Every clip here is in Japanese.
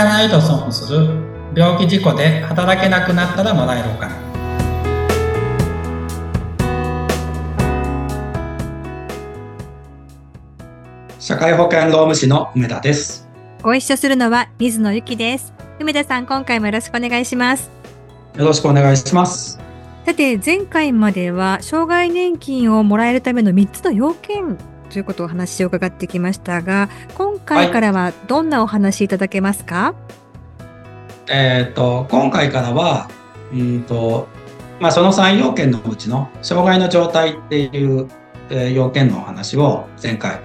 かないと損する。病気事故で働けなくなったらもらえるお金。社会保険労務士の梅田です。ご一緒するのは水野由紀です。梅田さん今回もよろしくお願いします。よろしくお願いします。さて前回までは障害年金をもらえるための3つの要件ということをお話を伺ってきましたが今回からはどんなお話いただけますか、はい、えっ、と今回からはうんとまあその3要件のうちの障害の状態っていう、えー、要件のお話を前回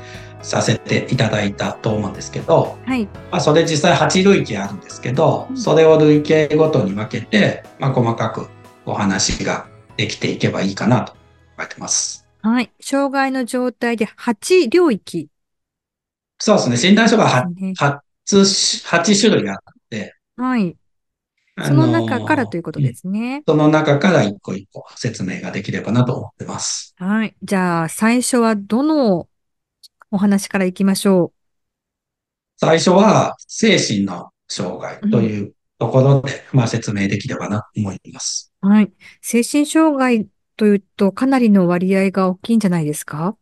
させていただいたと思うんですけど、はい。まあ、それ実際8類型あるんですけど、それを類型ごとに分けて、まあ、細かくお話ができていけばいいかなと考えてます。はい。障害の状態で8領域。そうですね。診断書が 8,、ね、8, 8種類あって、はい。その中からということですね。その中から一個一個説明ができればなと思ってます。はい。じゃあ、最初はどのお話からいきましょう？最初は、精神の障害というところで、うん、まあ説明できればなと思います。はい。精神障害というと、かなりの割合が大きいんじゃないですか？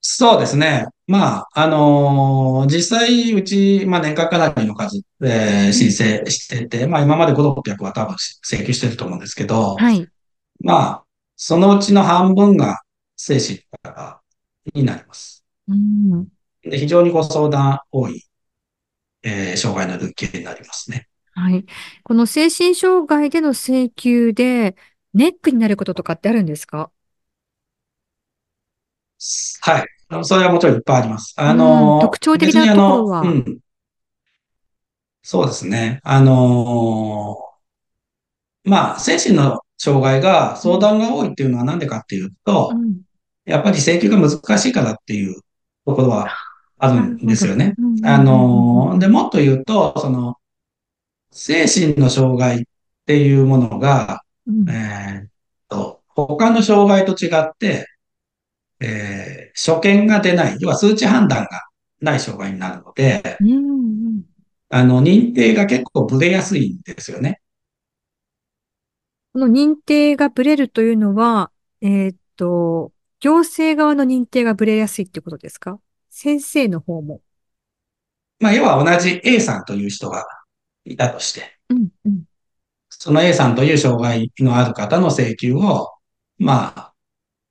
そうですね。まあ、あのー、実際、うち、まあ、年間かなりの数、えー、申請してて、まあ、今まで5、600は多分請求してると思うんですけど、はい。まあ、そのうちの半分が精神になります。うん、で非常にご相談多い、えー、障害の類型になりますね。はい。この精神障害での請求で、ネックになることとかってあるんですか？はい。それはもちろんいっぱいあります。あの、特徴的なところは、うん、そうですね。あのまあ、精神の障害が相談が多いっていうのは何でかっていうと、うん、やっぱり請求が難しいからっていうところはあるんですよね。あの、で、もっと言うと、その、精神の障害っていうものが、うん、えっと、他の障害と違って、えー、所見が出ない、要は数値判断がない障害になるので、うんうん、あの、認定が結構ブレやすいんですよね。この認定がブレるというのは、えー、っと、行政側の認定がブレやすいってことですか？先生の方も。まあ、要は同じ A さんという人がいたとして、うんうん、その A さんという障害のある方の請求を、まあ、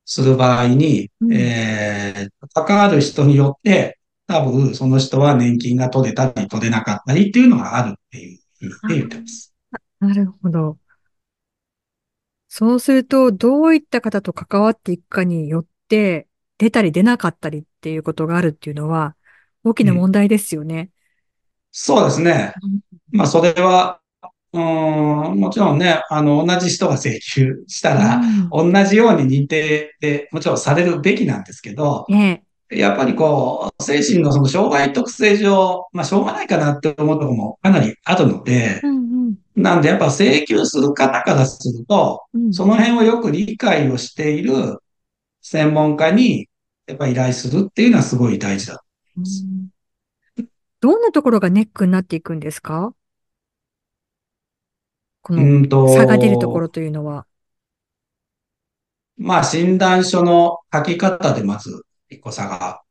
する場合に、うん、えー、関わる人によって、多分その人は年金が取れたり取れなかったりっていうのがあるっていうふうに言ってます。なるほど。そうすると、どういった方と関わっていくかによって、出たり出なかったりっていうことがあるっていうのは、大きな問題ですよね。うん、そうですね。まあ、それは、うん、もちろんね、あの、同じ人が請求したら、うん、同じように認定で、もちろんされるべきなんですけど、ね、やっぱりこう、精神のその障害特性上、まあ、しょうがないかなって思うところもかなりあるので、うんなんでやっぱ請求する方からすると、うん、その辺をよく理解をしている専門家にやっぱ依頼するっていうのはすごい大事だと思います。どんなところがネックになっていくんですか？この差が出るところというのは。まあ診断書の書き方でまず一個差が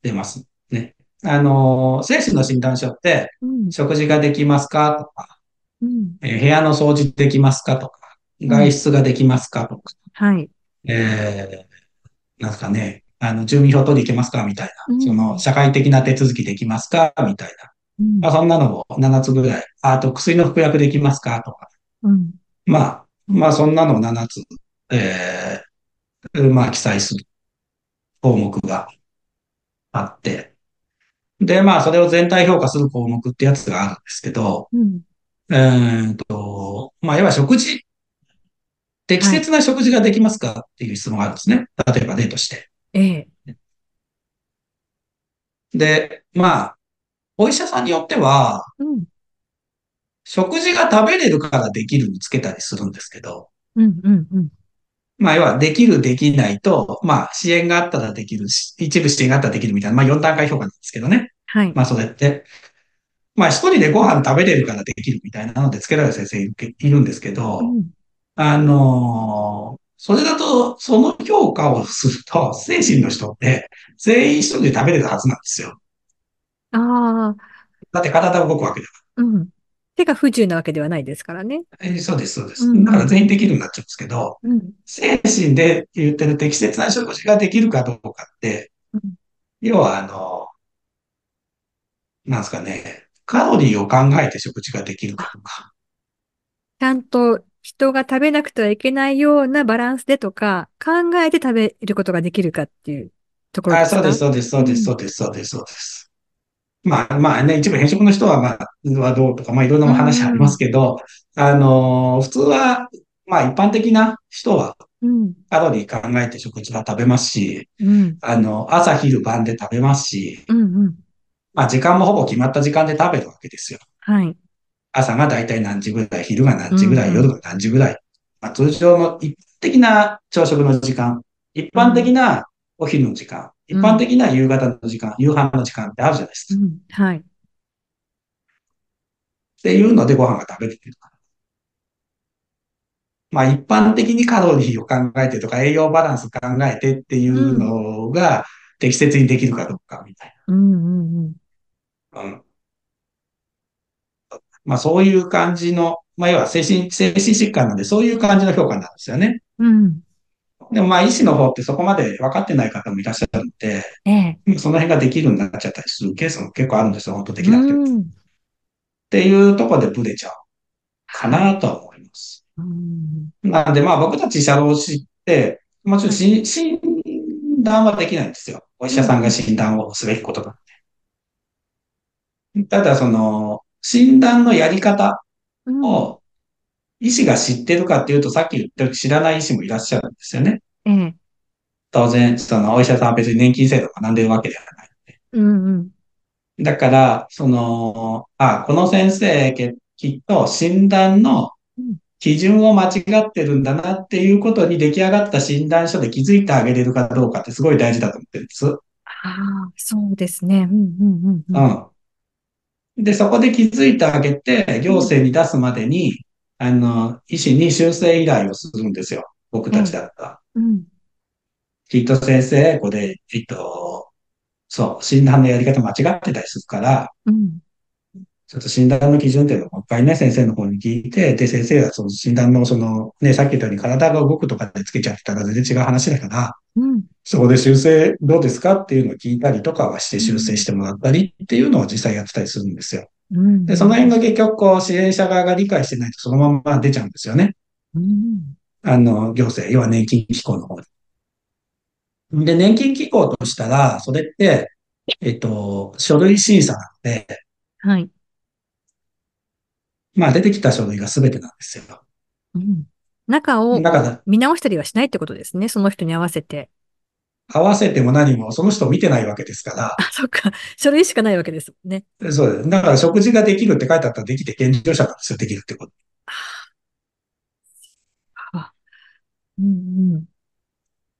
出ますね。あの、精神の診断書って、食事ができますかとか、うん、えー、部屋の掃除できますかとか、外出ができますかとか、はい。えー、なんすかね、あの、住民票取り行けますかみたいな、うん、その、社会的な手続きできますかみたいな。うん、まあ、そんなのを7つぐらい。あと、薬の服薬できますかとか。うん、まあ、まあ、そんなのを7つ、えー、まあ、記載する項目があって。で、まあ、それを全体評価する項目ってやつがあるんですけど、うんえっと、まあ、要は食事。適切な食事ができますかっていう質問があるんですね。例えば例として。ええ。で、まあ、お医者さんによっては、うん、食事が食べれるからできるにつけたりするんですけど、うんうんうん、まあ、要は、できる、できないと、まあ、支援があったらできるし、一部支援があったらできるみたいな、まあ、4段階評価なんですけどね。はい。まあ、それって。まあ一人でご飯食べれるからできるみたいなのでつけられる先生いるんですけど、うん。あのーそれだと、その評価をすると、精神の人って全員一人で食べれるはずなんですよ。ああ、だって体動くわけだかうん。手が不自由なわけではないですからね。ら。えーそうです、そうです。だから全員できるようになっちゃうんですけど、うん。精神で言ってる適切な食事ができるかどうかって、うん要はあの、なんですかね、カロリーを考えて食事ができるかとか。ちゃんと人が食べなくてはいけないようなバランスでとか、考えて食べることができるかっていうところであ、すか？そうです、そうです、そうです、うん。そうです、そうです、そうです。まあまあね、一部変色の人は、まあ、はどうとか、まあいろんうな話あり。ますけど、あのー普通は、まあ一般的な人はうん。カロリー考えて食事は食べますし、うん。あの、朝昼晩で食べますし、うんうん。まあ時間もほぼ決まった時間で食べるわけですよ。はい。朝がだいたい何時ぐらい、昼が何う時ぐらい、んうん。夜が何時ぐらい。まあ通常の一般的な朝食の時間、一般的うん。なお昼の時間、一般うん。的な夕方の時間、夕飯の時間ってあるじゃないですか。うん。はい。っていうのでご飯が食べれてる。まあ一般的にカロリーを考えてとか栄養バランス考えてっていううん。のが適切にできるかどうかみたいうんうんうん。な。うん。まあそういう感じの、まあ要は精神、精神疾患なんでそういう感じの評価なんですよね。うん。でもまあ医師の方ってそこまで分かってない方もいらっしゃるんで、ええ。その辺ができるようになっちゃったりするケースも結構あるんですよ。本当でうきなくても。っん。ていうところでブレちゃうかはい。なとは思います。うん。なのでまあ僕たち社労士って、もちろんはい。診診断はできないんですよ。お医者さんが。診断をすべきことが。ただその診断のやり方うん。を医師が知ってるかっていうと、さっき言ったように知らない医師もいらっしゃるんですよね。ええ。当然、そのお医者さんは別に年金制度を学んでるわけではない。うんうん。だから、その、あ、この先生、きっと診断のうん基準を間違ってるんだなっていうことに出来上がった診断書で気づいてあげれるかどうかってすごい大事だと思ってるんです。ああ、そうですね。うんうんうんうん。うん。で、そこで気づいてあげて、行うん。政に出すまでに、あの、医師に修正依頼をするんですよ。僕たちええ。だったら。うん。きっと先生、これ、えっと、そう、診断のやり方間違ってたりするから、うん。ちょっと診断の基準っていうのをもう一回ね、先生の方に聞いて、で、先生がその診断のその、ね、さっき言ったように体が動くとかでつけちゃってたら全然違う話だから、うん。そこで修正どうですかっていうのを聞いたりとかはしてうん。修正してもらったりっていうのを実際やってたりするんですよ。うん。うで、その辺ん。が結局こう、支援者側が理解してないとそのまま出ちゃうんですよね。うん。あの、行政、要は年金機構の方に。で、年金機構としたら、それって、えっと、書類審査なので、はい。まあ出てきた書類が全てなんですよ。うん。中を見直したりはしないってことですね。その人に合わせて。合わせても何もその人を見てないわけですかあ、そっか。書類しかないわけですもんね。ら、そうです。だから食事ができるって書いてあったらできて健常者なんですよ、できるってこと。あ、うんうん。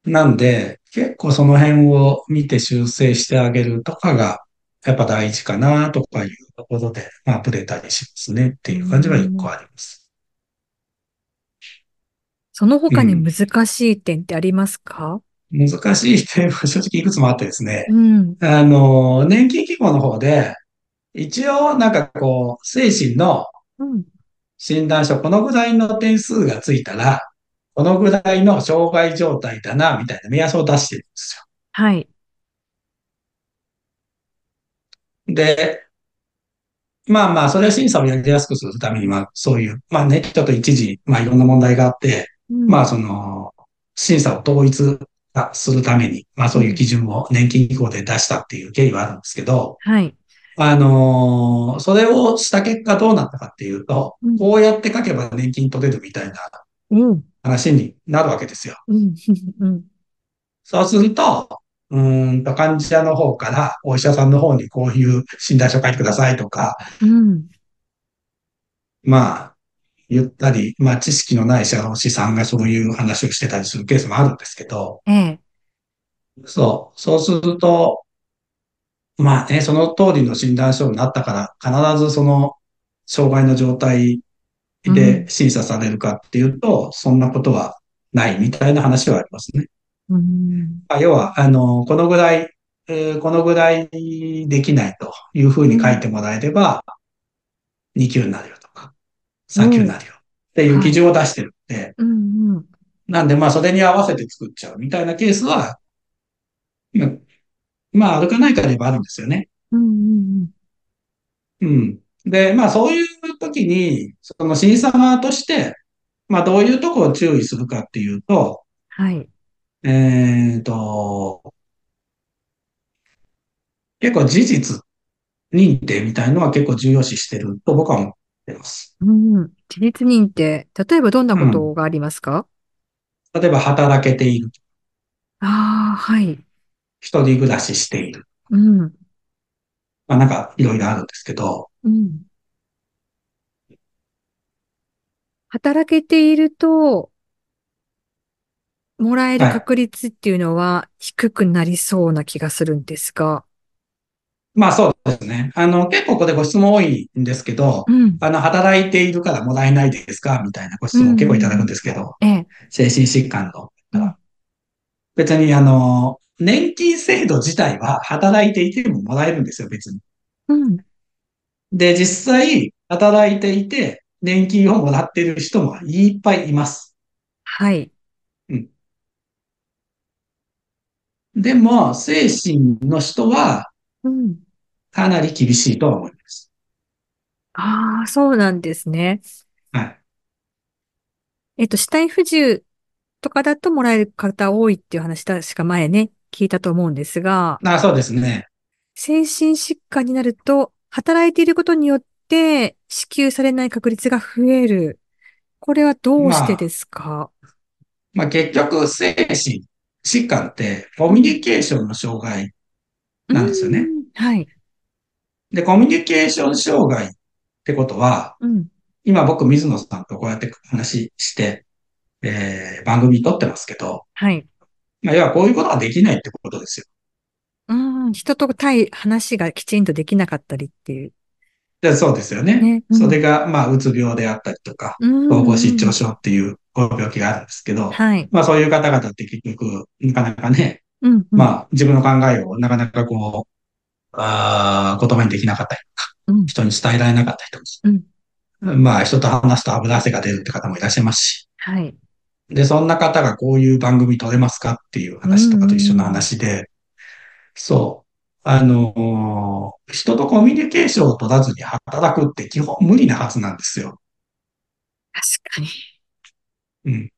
なんで、結構その辺を見て修正してあげるとかが、やっぱ大事かなとかいうところで、まあ、ブレたりしますねってういう感じは一ん。個あります。その他にうん。難しい点ってありますか？難しい点は 正直いくつもあってですね、うん。あの、年金機構の方で、一応なんかこう、精神のうん。診断書、このぐらいの点数がついたら、このぐらいの障害状態だな、みたいな目安を出してるんですはい。よ。で、まあまあ、それは審査をやりやすくするためには、そういう、まあね、ちょっと一時、まあいろんな問題があって、うん。まあその、審査を統一するために、まあそういううん。基準を年金機構で出したっていう経緯はあるんですけど、はい。あのーそれをした結果どうなったかっていうと、うん。こうやって書けば年金取れるみたいなうん。話になるわけですよ。うん。うん。そうすると、うーんと患者の方からお医者さんの方にこういう診断書書いてくださいとか、うん。まあ、言ったり、まあ、知識のない社労士さんがそういう話をしてたりするケースもあるんですけど、ええ。そう、そうすると、まあね、その通りの診断書になったから、必ずその障害の状態で審査されるかっていうと、そんなことはないみたいな話はありますね。うん、要は、あの、このぐらい、えー、このぐらいできないというふうに書いてもらえれば、2級になる3級になるよ。っていう基準を出してるんで、なんでまあそれに合わせて作っちゃうみたいなケースは、まあ、歩かないから言えばあるんですよね。うん。で、まあそういう時に、その審査側として、まあどういうとこを注意するかっていうと、はい。えっと、結構事実認定みたいのは結構重要視してると僕は思ってます。うん。事実認定。例えばどんなことがありますか、うん、例えば働けている。ああ、はい。一人暮らししている。うん。まあなんかいろいろあるんですけど。うん。働けていると、もらえる確率っていうのは低くなりそうな気がするんですが。まあそうですね。あの、結構これご質問多いんですけど、うん、あの、働いているからもらえないですか？みたいなご質問結構いただくんですけど、うんうん、精神疾患の。別にあの、年金制度自体は働いていてももらえるんですよ、別に。うん、で、実際、働いていて、年金をもらっている人もいっぱいいます。はい。うん。でも、精神の人は、うん。かなり厳しいと思います。ああ、そうなんですね。はい。えっと、死体不自由とかだともらえる方多いっていう話確か前ね、聞いたと思うんですが。あそうですね。精神疾患になると、働いていることによって支給されない確率が増える。これはどうしてですか、まあ、まあ、結局、精神疾患ってコミュニケーションの障害なんですよね。はい。で、コミュニケーション障害ってことは、うん、今僕水野さんとこうやって話して、えー、番組撮ってますけど、はい。まあ、要はこういうことができないってことですよ。うん、人と対話がきちんとできなかったりっていう。でそうですよね。ねうん、それが、まあ、うつ病であったりとか、統合失調症っていうご病気があるんですけど、はい。まあ、そういう方々って結局、なかなかね、うんうん、まあ、自分の考えをなかなかこう、あ言葉にできなかったりとか、うん、人に伝えられなかったりとか、うん、まあ、人と話すと油汗が出るって方もいらっしゃいますし、はい。で、そんな方がこういう番組撮れますかっていう話とかと一緒の話で、そう。あのー、人とコミュニケーションを取らずに働くって基本無理なはずなんですよ。確かに。うん。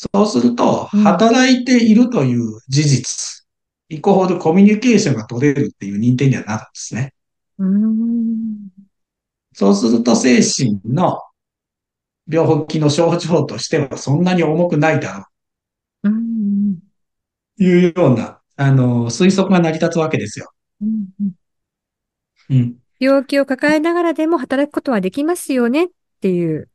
そうすると、働いているという事実、うん、イコールコミュニケーションが取れるっていう認定にはなるんですね。うんそうすると精神の病気の症状としてはそんなに重くないだろう。うん。いうような、あの、推測が成り立つわけですよ。うん、うん。病気を抱えながらでも働くことはできますよねっていう。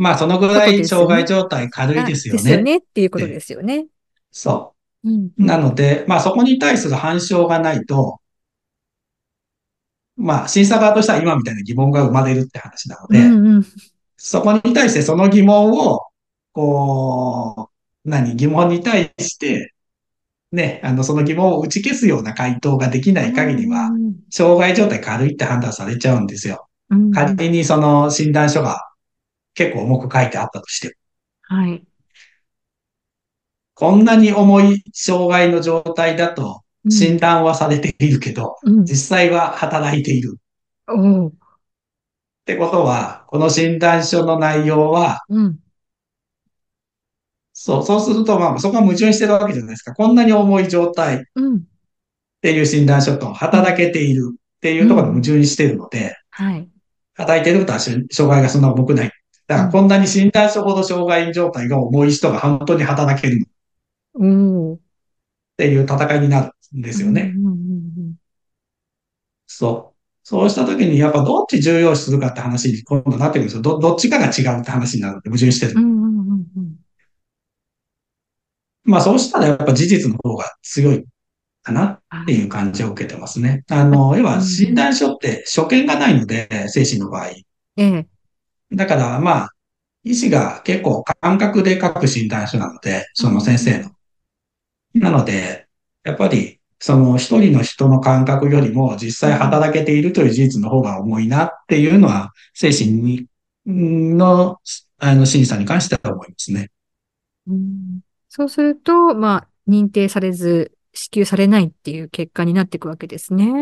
まあ、そのぐらい障害状態軽いですよね。ですよねっていうことですよね。そう。うん、なので、まあ、そこに対する反証がないと、まあ、審査側としては今みたいな疑問が生まれるって話なので、うんうん、そこに対してその疑問を、こう、何、疑問に対して、ね、あの、その疑問を打ち消すような回答ができない限りは、障害状態軽いって判断されちゃうんですよ。仮にその診断書が結構重く書いてあったとしてはい。こんなに重い障害の状態だと診断はされているけど、うん、実際は働いている。おってことは、この診断書の内容は、うん、そう、そうすると、まあ、そこは矛盾してるわけじゃないですか。こんなに重い状態っていう診断書と、働けているっていうところで矛盾してるので、はい。働いてることは障害がそんな重くない。だから、こんなに診断書ほど障害状態が重い人が本当に働けるの。っていう戦いになるんですよね。そう。そうしたときに、やっぱどっち重要視するかって話に今度なってくるんですよ。ど、どっちかが違うって話になるんで、矛盾してる。まあそうしたらやっぱ事実の方が強いかなっていう感じを受けてますね。あの、要は診断書って所見がないので、精神の場合。ええ。だからまあ、医師が結構感覚で書く診断書なので、その先生の。なので、やっぱり、その一人の人の感覚よりも実際働けているという事実の方が重いなっていうのは、精神に、の、あの、審査に関しては思いますね。うん、そうすると、まあ、認定されず、支給されないっていう結果になっていくわけですね。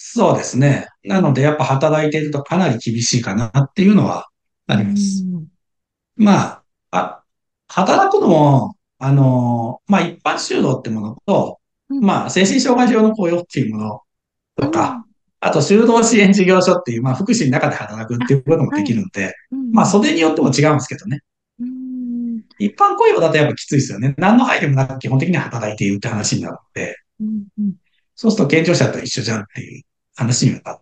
そうですね。なので、やっぱ働いているとかなり厳しいかなっていうのはあります。まあ、あ、働くのも、あの、まあ一般就労ってものと、まあ精神障害上の雇用っていうものとか、あと就労支援事業所っていう、まあ福祉の中で働くっていうこともできるので、まあ袖によっても違うんですけどね。一般雇用だとやっぱきついですよね。何の配慮もなく基本的には働いているって話になるので、そうすると健常者と一緒じゃんっていう話には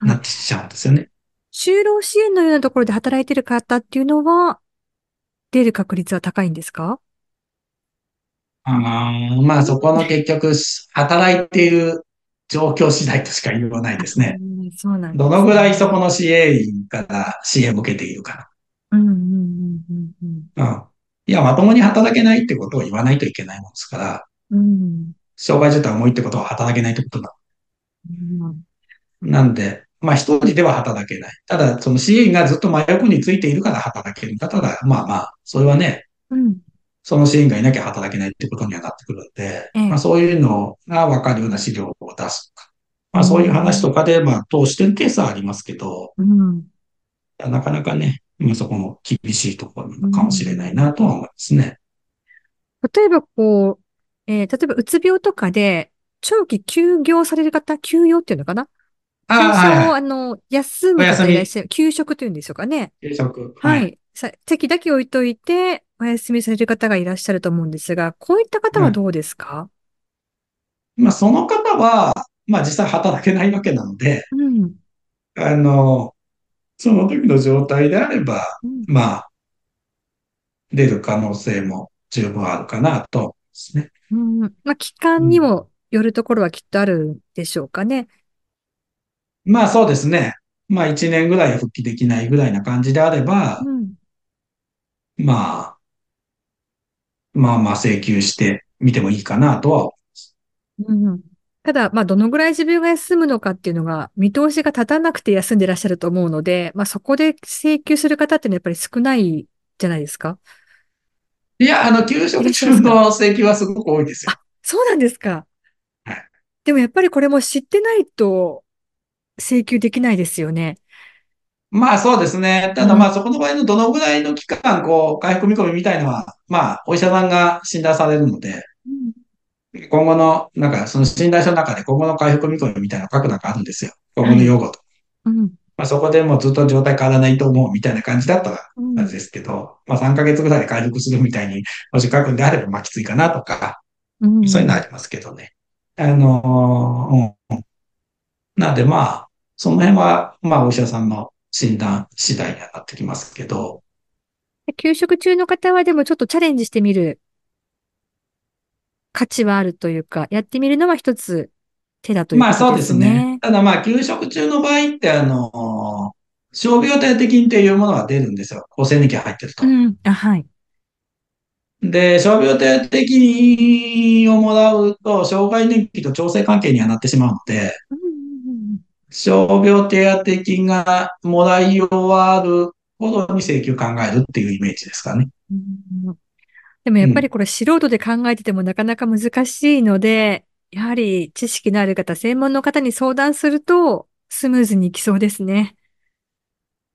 なってしちゃうん。ですよね。就労支援のようなところで働いている方っていうのは、出る確率は高いんですか？あまあそこの結局、働いている状況次第としか言わないですね。そうなんどのぐらいそこの支援員から支援を受けているか。な。うんうんうん。うん、いや、まともに働けないってことを言わないといけないもんですから、うん、障害状態重いってことは働けないってことだ。うん、なんで、まあ一人では働けない。ただ、その支援がずっと真横についているから働ける方が、まあまあ、それはね、うん、その支援がいなきゃ働けないってことにはなってくるんで、うん、まあそういうのがわかるような資料を出すとか。まあそういう話とかで、まあ通してるケースはありますけど、うん、なかなかね、そこも厳しいところかもしれないなとは思いますね。例えばこう、えー、例えばうつ病とかで、長期休業される方、休養っていうのかな？あはい、あの、休む方いらっしゃる。休職というんでしょうかね。休職。はい。はい、席だけ置いといて、お休みされる方がいらっしゃると思うんですが、こういった方はどうですか、うん、まあ、その方は、まあ、実際働けないわけなので、うん、あの、その時の状態であれば、うん、まあ、出る可能性も十分あるかなとですね。うん。まあ、期間にもよるところはきっとあるんでしょうかね。まあそうですね。まあ一年ぐらい復帰できないぐらいな感じであれば、うん、まあ、まあまあ請求してみてもいいかなとは思います。うん、ただ、まあどのぐらい自分が休むのかっていうのが見通しが立たなくて休んでらっしゃると思うので、まあそこで請求する方っていうのはやっぱり少ないじゃないですかいや、あの、給食中の請求はすごく多いですよ。あ、そうなんですか。はい。でもやっぱりこれも知ってないと、請求できないですよね。まあそうですね。ただまあそこの場合のどのぐらいの期間、こう、回復見込みみたいのは、まあお医者さんが診断されるので、今後の、なんかその診断書の中で今後の回復見込みみたいなの書くなんかあるんですよ。今後の用語と。うん、まあそこでもうずっと状態変わらないと思うみたいな感じだったら、あれですけど、まあ3ヶ月ぐらいで回復するみたいに、もし書くんであればまあきついかなとか、そういうのありますけどね。あのー、うん。なんでまあ、その辺は、まあ、お医者さんの診断次第にはなってきますけど。休職中の方はでもちょっとチャレンジしてみる価値はあるというか、やってみるのは一つ手だということですね。まあそうですね。ただまあ、休職中の場合って、あの、傷病手当金っていうものが出るんですよ。厚生年金入ってると。うん。あ、はい。で、傷病手当金をもらうと、障害年金と調整関係にはなってしまうので、傷病手当金がもらい終わるほどに請求考えるっていうイメージですかね。でもやっぱりこれ素人で考えててもなかなか難しいので、やはり知識のある方、専門の方に相談するとスムーズにいきそうですね。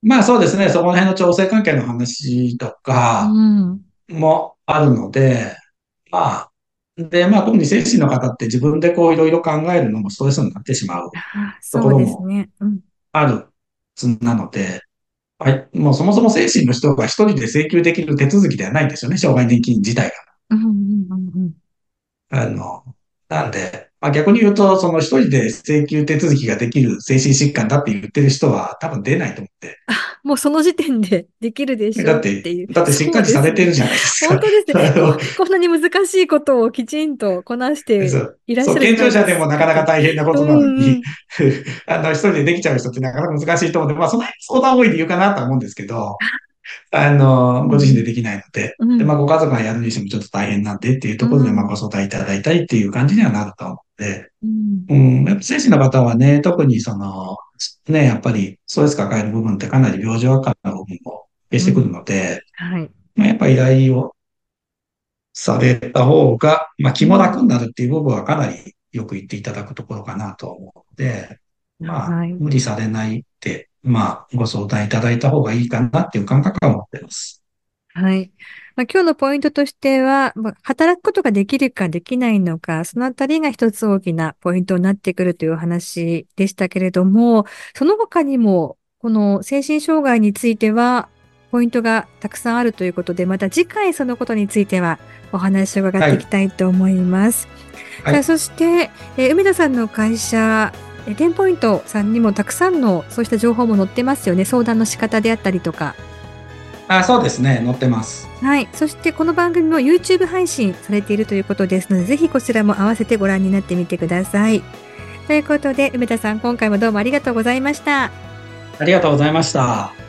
まあそうですね。そこら辺の調整関係の話とかもあるので、うん、まあで、まあ、特に精神の方って自分でこういろいろ考えるのもストレスになってしまうところもあるなので、はい、もうそもそも精神の人が一人で請求できる手続きではないんですよね、障害年金自体が。うんうんうんうん、あの、なんで、まあ、逆に言うと、その一人で請求手続きができる精神疾患だって言ってる人は多分出ないと思って。もうその時点で できるでしょっていう。だって、しっかりされてるじゃないですか。本当ですね。こんなに難しいことをきちんとこなしていらっしゃる。健常者でもなかなか大変なことなのに、あの、一人でできちゃう人ってなかなか難しいと思うんで、まあ、その相談多い理由かなと思うんですけど、あの、ご自身でできないので、うん、で、まあ、ご家族がやるにしてもちょっと大変なんでっていうところで、まあ、ご相談いただいたりっていう感じにはなると思うので、うん、うん、やっぱ精神の方はね、特にその、ね、やっぱり、ストレス抱える部分ってかなり病状悪化の部分も消してくるので、うん、はい。まあ、やっぱり依頼をされた方が、まあ、気も楽になるっていう部分はかなりよく言っていただくところかなと思うので、まあ、はい、無理されないって、まあ、ご相談いただいた方がいいかなっていう感覚は持っています。はい。まあ、今日のポイントとしては、まあ、働くことができるかできないのか、そのあたりが一つ大きなポイントになってくるというお話でしたけれども、その他にも、この精神障害については、ポイントがたくさんあるということで、また次回そのことについてはお話を伺っていきたいと思います。はい、そして、えー、梅田さんの会社、テンポイントさんにもたくさんのそうした情報も載ってますよね。相談の仕方であったりとか。あそうですね。載ってます。はい。そしてこの番組も YouTube 配信されているということですので、ぜひこちらも合わせてご覧になってみてください。ということで、梅田さん、今回もどうもありがとうございました。ありがとうございました。